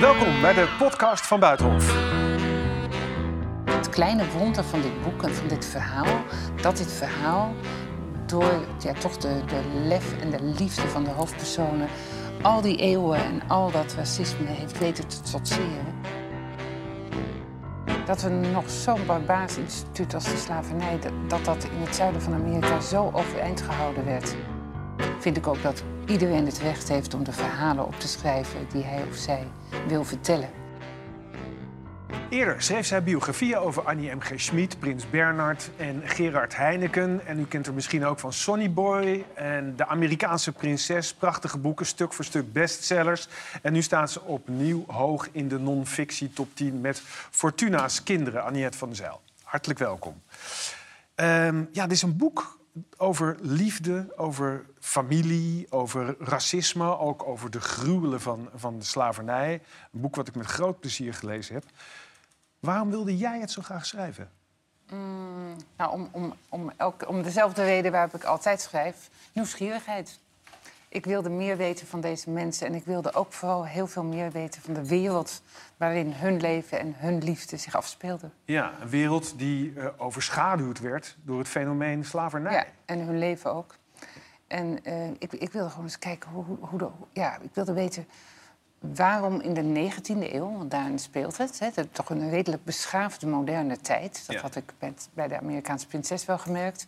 Welkom bij de podcast van Buitenhof. Het kleine wonder van dit boek en van dit verhaal, dat dit verhaal door ja, toch de, de lef en de liefde van de hoofdpersonen al die eeuwen en al dat racisme heeft weten te trotseren. Dat we nog zo'n barbaars instituut als de slavernij, dat, dat in het zuiden van Amerika zo overeind gehouden werd, vind ik ook dat iedereen het recht heeft om de verhalen op te schrijven die hij of zij wil vertellen. Eerder schreef zij biografieën over Annie M.G. Schmid, Prins Bernhard en Gerard Heineken. En u kent er misschien ook van Sonny Boy en De Amerikaanse Prinses. Prachtige boeken, stuk voor stuk bestsellers. En nu staat ze opnieuw hoog in de non-fictie top 10 met Fortuna's kinderen, Aniette van Zijl. Hartelijk welkom. Um, ja, dit is een boek over liefde, over familie, over racisme, ook over de gruwelen van, van de slavernij. Een boek wat ik met groot plezier gelezen heb. Waarom wilde jij het zo graag schrijven? Mm, nou, om, om, om, elke, om dezelfde reden waarop ik altijd schrijf: nieuwsgierigheid. Ik wilde meer weten van deze mensen en ik wilde ook vooral heel veel meer weten van de wereld waarin hun leven en hun liefde zich afspeelden. Ja, een wereld die uh, overschaduwd werd door het fenomeen slavernij. Ja, en hun leven ook. En uh, ik, ik, wilde gewoon eens kijken hoe, hoe, hoe de, ja, ik wilde weten waarom in de 19e eeuw, want daarin speelt het, hè, toch een redelijk beschaafde moderne tijd. Dat had ik met, bij de Amerikaanse prinses wel gemerkt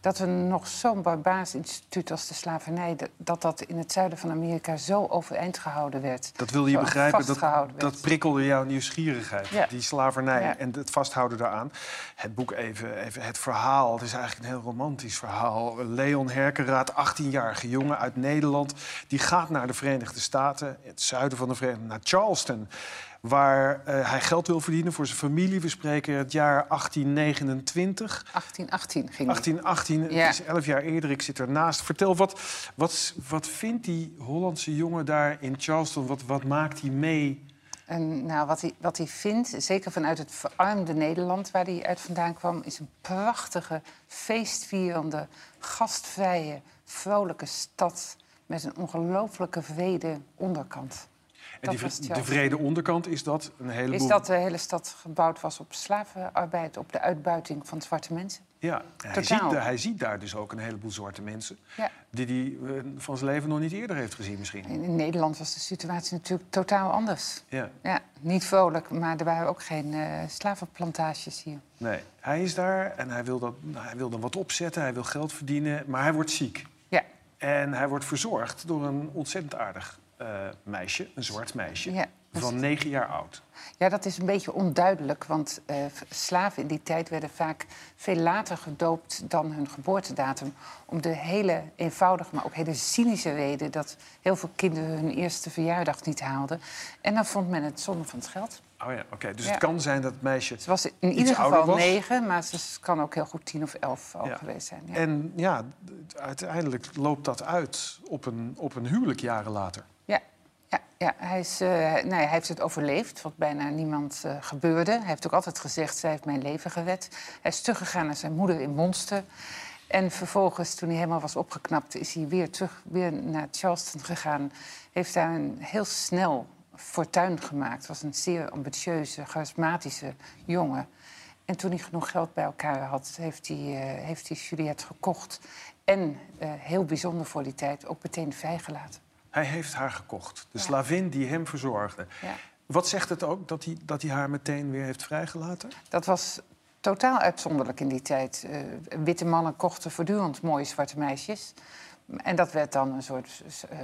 dat we nog zo'n barbaars instituut als de slavernij... dat dat in het zuiden van Amerika zo overeind gehouden werd. Dat wilde je begrijpen, dat, dat prikkelde jouw nieuwsgierigheid, die slavernij en het vasthouden daaraan. Het boek even, even, het verhaal, het is eigenlijk een heel romantisch verhaal. Leon Herkenraad, 18-jarige jongen uit Nederland... die gaat naar de Verenigde Staten, het zuiden van de Verenigde naar Charleston waar uh, hij geld wil verdienen voor zijn familie. We spreken het jaar 1829. 1818 ging 1818, het is elf jaar eerder, ik zit ernaast. Vertel, wat, wat, wat vindt die Hollandse jongen daar in Charleston? Wat, wat maakt hij mee? En, nou, wat, hij, wat hij vindt, zeker vanuit het verarmde Nederland waar hij uit vandaan kwam... is een prachtige, feestvierende, gastvrije, vrolijke stad... met een ongelooflijke vrede onderkant. En die, de vrede onderkant is dat een heleboel... Is dat de hele stad gebouwd was op slavenarbeid, op de uitbuiting van zwarte mensen? Ja, hij ziet, hij ziet, daar dus ook een heleboel zwarte mensen... Ja. die hij eh, van zijn leven nog niet eerder heeft gezien misschien. In Nederland was de situatie natuurlijk totaal anders. Ja. ja niet vrolijk, maar er waren ook geen uh, slavenplantages hier. Nee, hij is daar en hij wil, dat, hij wil dan wat opzetten, hij wil geld verdienen... maar hij wordt ziek. Ja. En hij wordt verzorgd door een ontzettend aardig uh, meisje, een zwart meisje, van negen jaar oud. Ja, dat is een beetje onduidelijk, want uh, slaven in die tijd werden vaak veel later gedoopt dan hun geboortedatum. Om de hele eenvoudige, maar ook hele cynische reden dat heel veel kinderen hun eerste verjaardag niet haalden. En dan vond men het zonde van het geld. Oh ja, oké. Dus het kan zijn dat het meisje. Ze was in ieder geval negen, maar ze kan ook heel goed tien of elf al geweest zijn. Ja. En ja, uiteindelijk loopt dat uit op een, op een huwelijk jaren later. Ja, hij, is, uh, nee, hij heeft het overleefd, wat bijna niemand uh, gebeurde. Hij heeft ook altijd gezegd, zij heeft mijn leven gered. Hij is teruggegaan naar zijn moeder in Monster. En vervolgens, toen hij helemaal was opgeknapt, is hij weer terug weer naar Charleston gegaan. Heeft daar een heel snel fortuin gemaakt. Was een zeer ambitieuze, charismatische jongen. En toen hij genoeg geld bij elkaar had, heeft hij, uh, heeft hij Juliette gekocht. En, heel bijzonder voor die tijd, ook meteen vrijgelaten. Hij heeft haar gekocht. De slavin die hem verzorgde. Ja. Wat zegt het ook dat hij, dat hij haar meteen weer heeft vrijgelaten? Dat was totaal uitzonderlijk in die tijd. Uh, witte mannen kochten voortdurend mooie zwarte meisjes. En dat werd dan een soort uh,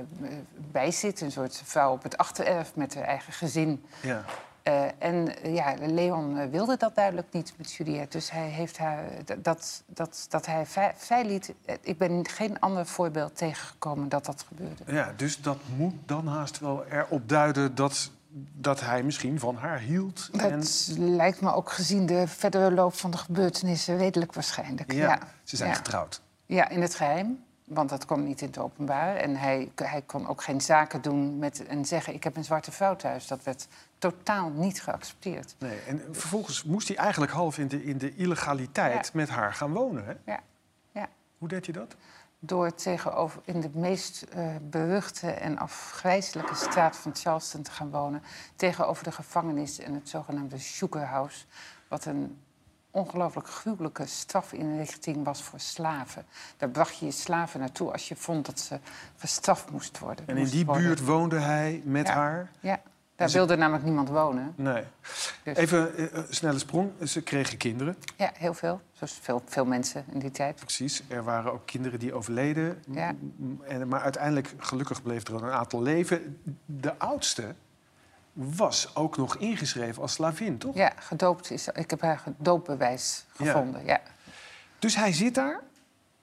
bijzit, een soort vrouw op het achtererf met haar eigen gezin. Ja. Uh, en ja, Leon wilde dat duidelijk niet met Juliette. Dus hij heeft haar dat, dat, dat hij vrij liet. Ik ben geen ander voorbeeld tegengekomen dat dat gebeurde. Ja, dus dat moet dan haast wel erop duiden dat, dat hij misschien van haar hield. Dat lijkt me ook gezien de verdere loop van de gebeurtenissen redelijk waarschijnlijk. Ja, ze zijn getrouwd. Ja, in het geheim. Want dat kwam niet in het openbaar. En hij, hij kon ook geen zaken doen met en zeggen: Ik heb een zwarte vrouw thuis. Dat werd totaal niet geaccepteerd. Nee, en vervolgens moest hij eigenlijk half in de, in de illegaliteit met haar gaan wonen. Hè? Ja. ja. Hoe deed je dat? door tegenover in de meest uh, beruchte en afgrijzelijke straat van Charleston te gaan wonen. Tegenover de gevangenis en het zogenaamde Sugar House. Wat een ongelooflijk gruwelijke strafinrichting was voor slaven. Daar bracht je je slaven naartoe als je vond dat ze gestraft moest worden. En in die buurt woonde hij met haar? Ja, daar wilde namelijk niemand wonen. Nee. Dus- Even een uh, snelle sprong. Ze kregen kinderen. Ja, heel veel. Zoals veel, veel mensen in die tijd. Precies. Er waren ook kinderen die overleden. Ja. En, maar uiteindelijk, gelukkig, bleef er een aantal leven. De oudste was ook nog ingeschreven als slavin, toch? Ja, gedoopt is. Ik heb haar doopbewijs gevonden. Ja. Dus hij zit daar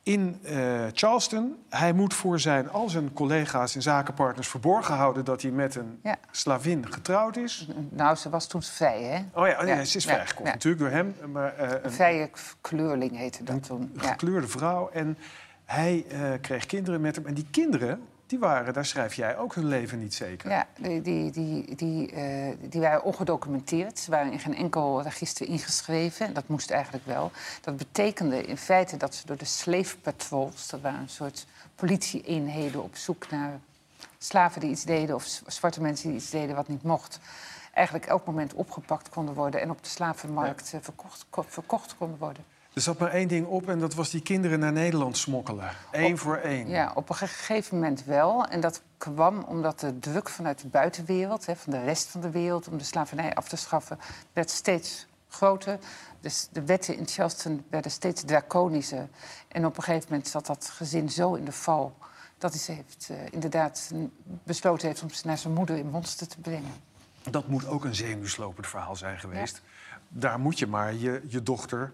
in uh, Charleston. Hij moet voor zijn, al zijn collega's en zakenpartners verborgen houden dat hij met een slavin getrouwd is. Nou, ze was toen vrij, hè? Oh ja, oh ja. ze is vrijgekomen, natuurlijk door hem. Maar, uh, een vrije kleurling heette dat toen. Een gekleurde vrouw. En hij uh, kreeg kinderen met hem. En die kinderen, die waren, daar schrijf jij ook hun leven niet zeker. Ja, die, die, die, die, uh, die waren ongedocumenteerd. Ze waren in geen enkel register ingeschreven. Dat moest eigenlijk wel. Dat betekende in feite dat ze door de slave patrols... dat waren een soort politie-eenheden op zoek naar slaven die iets deden... of zwarte mensen die iets deden wat niet mocht... eigenlijk elk moment opgepakt konden worden... en op de slavenmarkt ja. verkocht, verkocht konden worden. Er zat maar één ding op en dat was die kinderen naar Nederland smokkelen. Eén voor één. Ja, op een gegeven moment wel. En dat kwam omdat de druk vanuit de buitenwereld, hè, van de rest van de wereld, om de slavernij af te schaffen, werd steeds groter. Dus de wetten in Charleston werden steeds draconischer. En op een gegeven moment zat dat gezin zo in de val dat hij heeft, uh, inderdaad besloten heeft om ze naar zijn moeder in Monster te brengen. Dat moet ook een zenuwslopend verhaal zijn geweest. Daar moet je maar je, je dochter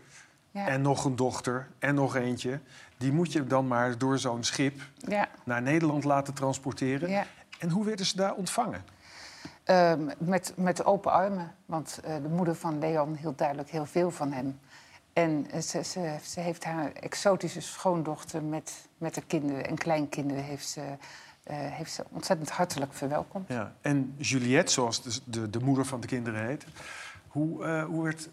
en nog een dochter en nog eentje. Die moet je dan maar door zo'n schip ja. naar Nederland laten transporteren. Ja. En hoe werden ze daar ontvangen? Um, met, met open armen. Want uh, de moeder van Leon hield duidelijk heel veel van hem. En uh, ze, ze, ze, heeft haar exotische schoondochter met, met de kinderen en kleinkinderen... heeft ze, uh, heeft ze ontzettend hartelijk verwelkomd. Ja. En Juliette, zoals de, de, de moeder van de kinderen heet... hoe, hoe werd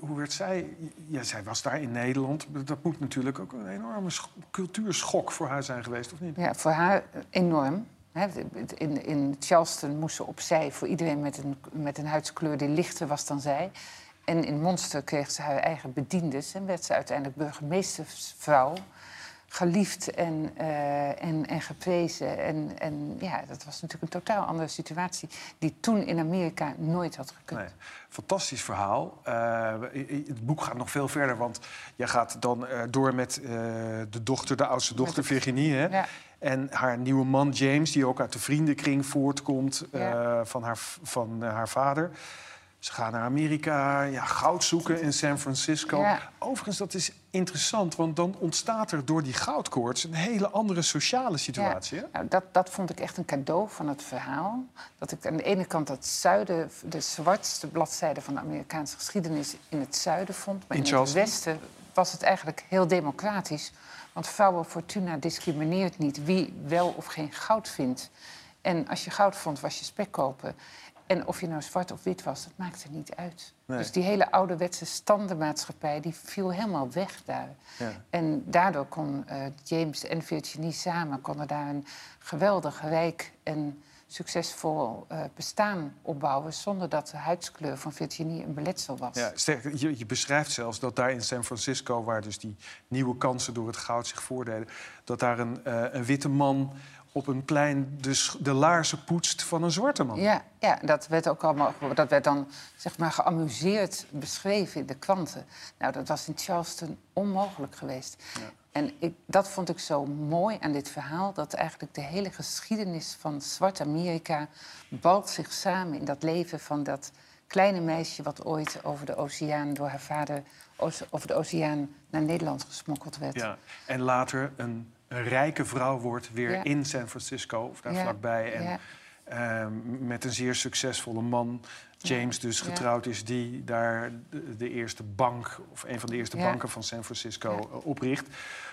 hoe werd zij... Ja, zij was daar in Nederland. Dat moet natuurlijk ook een enorme cultuurschok voor haar zijn geweest, of niet? Ja, voor haar enorm. In, in Charleston moest ze opzij voor iedereen met een, met een huidskleur die lichter was dan zij. En in Monster kreeg ze haar eigen bediendes en werd ze uiteindelijk burgemeestersvrouw geliefd en, uh, en, en geprezen. En, en ja, dat was natuurlijk een totaal andere situatie... die toen in Amerika nooit had gekund. Nee. Fantastisch verhaal. Uh, het boek gaat nog veel verder, want je gaat dan uh, door met de dochter, de oudste dochter, Virginie. Hè? Ja. En haar nieuwe man James, die ook uit de vriendenkring voortkomt ja. van, haar, van haar vader. Ze gaan naar Amerika, ja, goud zoeken in San Francisco. Overigens, dat is interessant, want dan ontstaat er door die goudkoorts... een hele andere sociale situatie. Ja. Nou, dat, dat vond ik echt een cadeau van het verhaal. Dat ik aan de ene kant het zuiden, de zwartste bladzijde van de Amerikaanse geschiedenis... in het zuiden vond, maar in, in het westen was het eigenlijk heel democratisch. Want vrouwen Fortuna discrimineert niet wie wel of geen goud vindt. En als je goud vond, was je spek kopen. En of je nou zwart of wit was, dat maakte niet uit. Dus die hele ouderwetse standenmaatschappij die viel helemaal weg daar. Ja. En daardoor kon uh, James en Virginie samen konden daar een geweldig rijk en succesvol uh, bestaan opbouwen... zonder dat de huidskleur van Virginie een beletsel was. Ja, sterker, je, je, beschrijft zelfs dat daar in San Francisco... waar dus die nieuwe kansen door het goud zich voordeden... dat daar een, uh, een witte man op een plein de, de laarzen poetst van een zwarte man. Ja, ja, dat werd ook allemaal dat werd dan zeg maar geamuseerd beschreven in de kranten. Nou, dat was in Charleston onmogelijk geweest. Ja. En ik, dat vond ik zo mooi aan dit verhaal, dat eigenlijk de hele geschiedenis van Zwart Amerika balt zich samen in dat leven van dat kleine meisje wat ooit over de oceaan door haar vader over de oceaan naar Nederland gesmokkeld werd. Ja, en later een een rijke vrouw wordt weer in San Francisco of daar vlakbij. En ehm, met een zeer succesvolle man, James dus, getrouwd is, die daar de, eerste bank, of een van de eerste banken van San Francisco uh, opricht.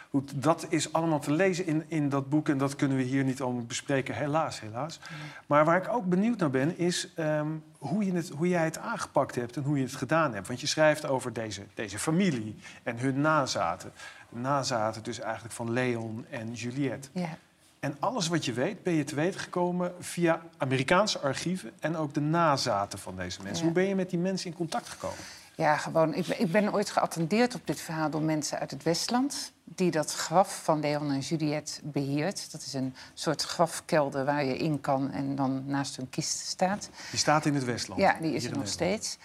Goed, dat is allemaal te lezen in, in dat boek en dat kunnen we hier niet allemaal bespreken, helaas, helaas. Maar waar ik ook benieuwd naar ben, is ehm, hoe, je het, hoe jij het aangepakt hebt en hoe je het gedaan hebt. Want je schrijft over deze, deze familie en hun nazaten. Nazaten dus eigenlijk van Leon en Juliette. Ja. En alles wat je weet, ben je te weten gekomen via Amerikaanse archieven en ook de nazaten van deze mensen. Ja. Hoe ben je met die mensen in contact gekomen? Ja, gewoon. Ik ben, ik ben ooit geattendeerd op dit verhaal door mensen uit het Westland. Die dat graf van Leon en Juliette beheert. Dat is een soort grafkelder waar je in kan en dan naast hun kist staat. Die staat in het Westland. Ja, die is er nog steeds.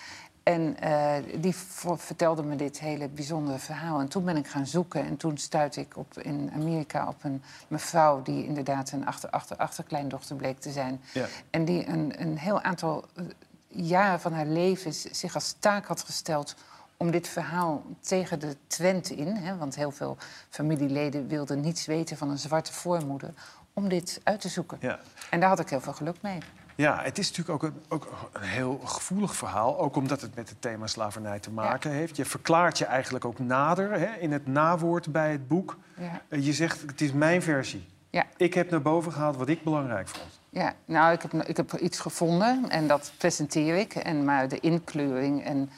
En eh, die vertelde me dit hele bijzondere verhaal. En toen ben ik gaan zoeken. En toen stuitte ik op, in Amerika op een mevrouw... die inderdaad een achter, achter, achterkleindochter bleek te zijn. Ja. En die een, een heel aantal eh, jaren van haar leven zich als taak had gesteld... om dit verhaal tegen de trend in... Hè, want heel veel familieleden wilden niets weten van een zwarte voormoeder... om dit uit te zoeken. Ja. En daar had ik heel veel geluk mee. Ja, het is natuurlijk ook een, ook een heel gevoelig verhaal. Ook omdat het met het thema slavernij te maken heeft. Je verklaart je eigenlijk ook nader hè, in het nawoord bij het boek. Ja. Eh, Je zegt, het is mijn versie. Ja. Ik heb naar boven gehaald wat ik belangrijk vond. Ja, nou, ik heb, ik heb iets gevonden en dat presenteer ik. En, maar de inkleuring en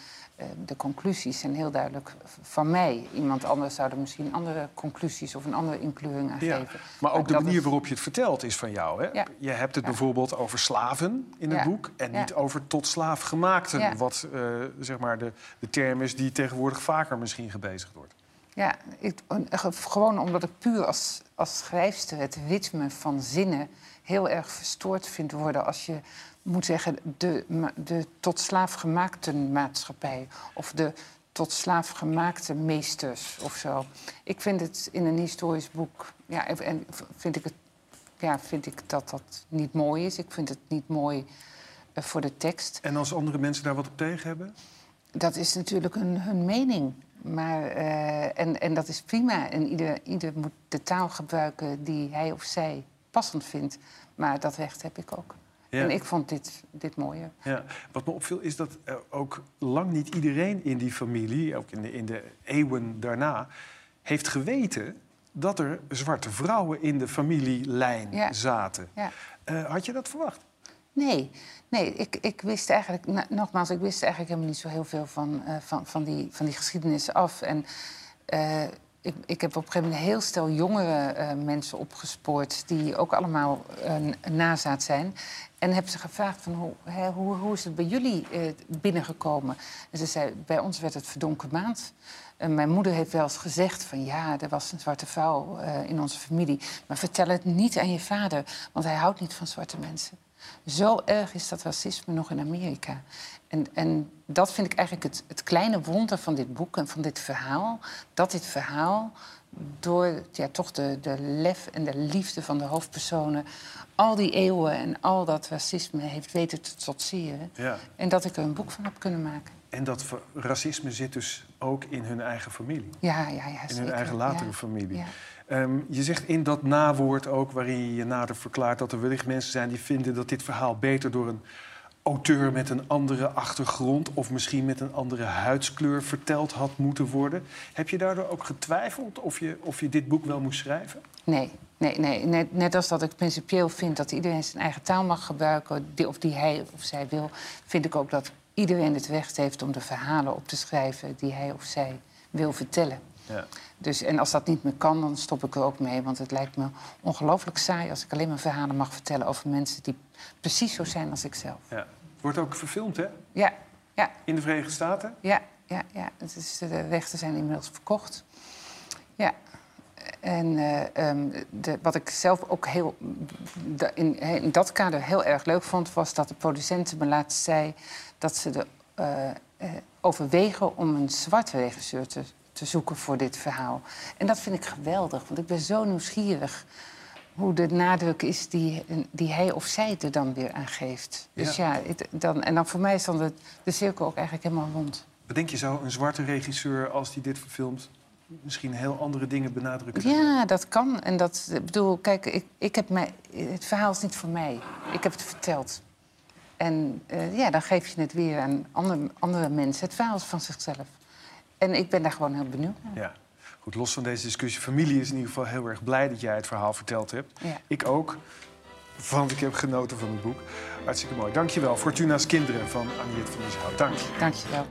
de conclusies zijn heel duidelijk van mij. Iemand anders zou er misschien andere conclusies of een andere inkleuring aan Ja. geven. Maar ook de manier is- waarop je het vertelt is van jou. Hè? Ja. Je hebt het Ja. bijvoorbeeld over slaven in het boek... en niet over tot slaaf gemaakten. Ja. Wat eh, zeg maar de, de term is die tegenwoordig vaker misschien gebezigd wordt. Ja, ik, gewoon omdat ik puur als, als schrijfster het ritme van zinnen heel erg verstoord vind worden als je moet zeggen de, de tot slaaf gemaakte maatschappij of de tot slaaf gemaakte meesters of zo. Ik vind het in een historisch boek, ja, en vind ik, het, ja, vind ik dat dat niet mooi is. Ik vind het niet mooi eh, voor de tekst. En als andere mensen daar wat op tegen hebben? Dat is natuurlijk hun, hun mening. Maar, eh, en, en dat is prima. En ieder, ieder moet de taal gebruiken die hij of zij passend vindt. Maar dat recht heb ik ook. Ja. En ik vond dit, dit mooier. Ja, wat me opviel is dat ook lang niet iedereen in die familie, ook in de, in de eeuwen daarna, heeft geweten dat er zwarte vrouwen in de familielijn Ja. zaten. Ja. Eh, had je dat verwacht? Nee, nee ik, ik wist eigenlijk, nogmaals, ik wist eigenlijk helemaal niet zo heel veel van, eh, van, van, die, van die geschiedenis af. En eh, ik, ik heb op een gegeven moment een heel stel jongere eh, mensen opgespoord die ook allemaal eh, n- nazaat zijn. En heb ze gevraagd van hoe, hè, hoe, hoe is het bij jullie eh, binnengekomen? En ze zei, bij ons werd het verdonker maand. En mijn moeder heeft wel eens gezegd van ja, er was een zwarte vrouw eh, in onze familie. Maar vertel het niet aan je vader, want hij houdt niet van zwarte mensen. Zo erg is dat racisme nog in Amerika. En, en dat vind ik eigenlijk het, het kleine wonder van dit boek en van dit verhaal. Dat dit verhaal door ja, toch de, de lef en de liefde van de hoofdpersonen... al die eeuwen en al dat racisme heeft weten te trotseren. Ja. En dat ik er een boek van heb kunnen maken. En dat racisme zit dus ook in hun eigen familie. Ja, ja, ja, In zeker. hun eigen latere Ja. familie. Ja. Ehm, je zegt in dat nawoord ook, waarin je je nader verklaart... dat er wellicht mensen zijn die vinden dat dit verhaal beter door een auteur met een andere achtergrond... of misschien met een andere huidskleur verteld had moeten worden. Heb je daardoor ook getwijfeld of je, of je dit boek wel moest schrijven? Nee, nee, nee. Net, net als dat ik principieel vind dat iedereen zijn eigen taal mag gebruiken, of die hij of zij wil, vind ik ook dat iedereen het recht heeft om de verhalen op te schrijven die hij of zij wil vertellen. Ja. Dus, en als dat niet meer kan, dan stop ik er ook mee. Want het lijkt me ongelooflijk saai als ik alleen maar verhalen mag vertellen over mensen die precies zo zijn als ik zelf. ja. Wordt ook verfilmd, hè? Ja, ja, In de Verenigde Staten. ja, ja. ja. Het is, de rechten zijn inmiddels verkocht. Ja. En eh, ehm, de, wat ik zelf ook heel, in, in dat kader heel erg leuk vond, was dat de producent me laatst zei dat ze de, eh, eh, overwegen om een zwarte regisseur te, te zoeken voor dit verhaal. En dat vind ik geweldig, want ik ben zo nieuwsgierig hoe de nadruk is die, die hij of zij er dan weer aan geeft. Dus Ja. het- dan, en dan voor mij is dan de, de cirkel ook eigenlijk helemaal rond. Bedenk je zou een zwarte regisseur, als die dit verfilmt... misschien heel andere dingen benadrukken? Ja, dat kan. En dat, ik bedoel, kijk, ik, ik heb mij, het verhaal is niet voor mij. Ik heb het verteld. En eh, ja, dan geef je het weer aan andere, andere mensen. Het verhaal is van zichzelf. En ik ben daar gewoon heel benieuwd naar. Ja. Goed, los van deze discussie. Familie is in ieder geval heel erg blij dat jij het verhaal verteld hebt. Ja. Ik ook. Want ik heb genoten van het boek. Hartstikke mooi. Dankjewel. Fortuna's Kinderen van Aniette van der Zout. Dank je. Dank je wel.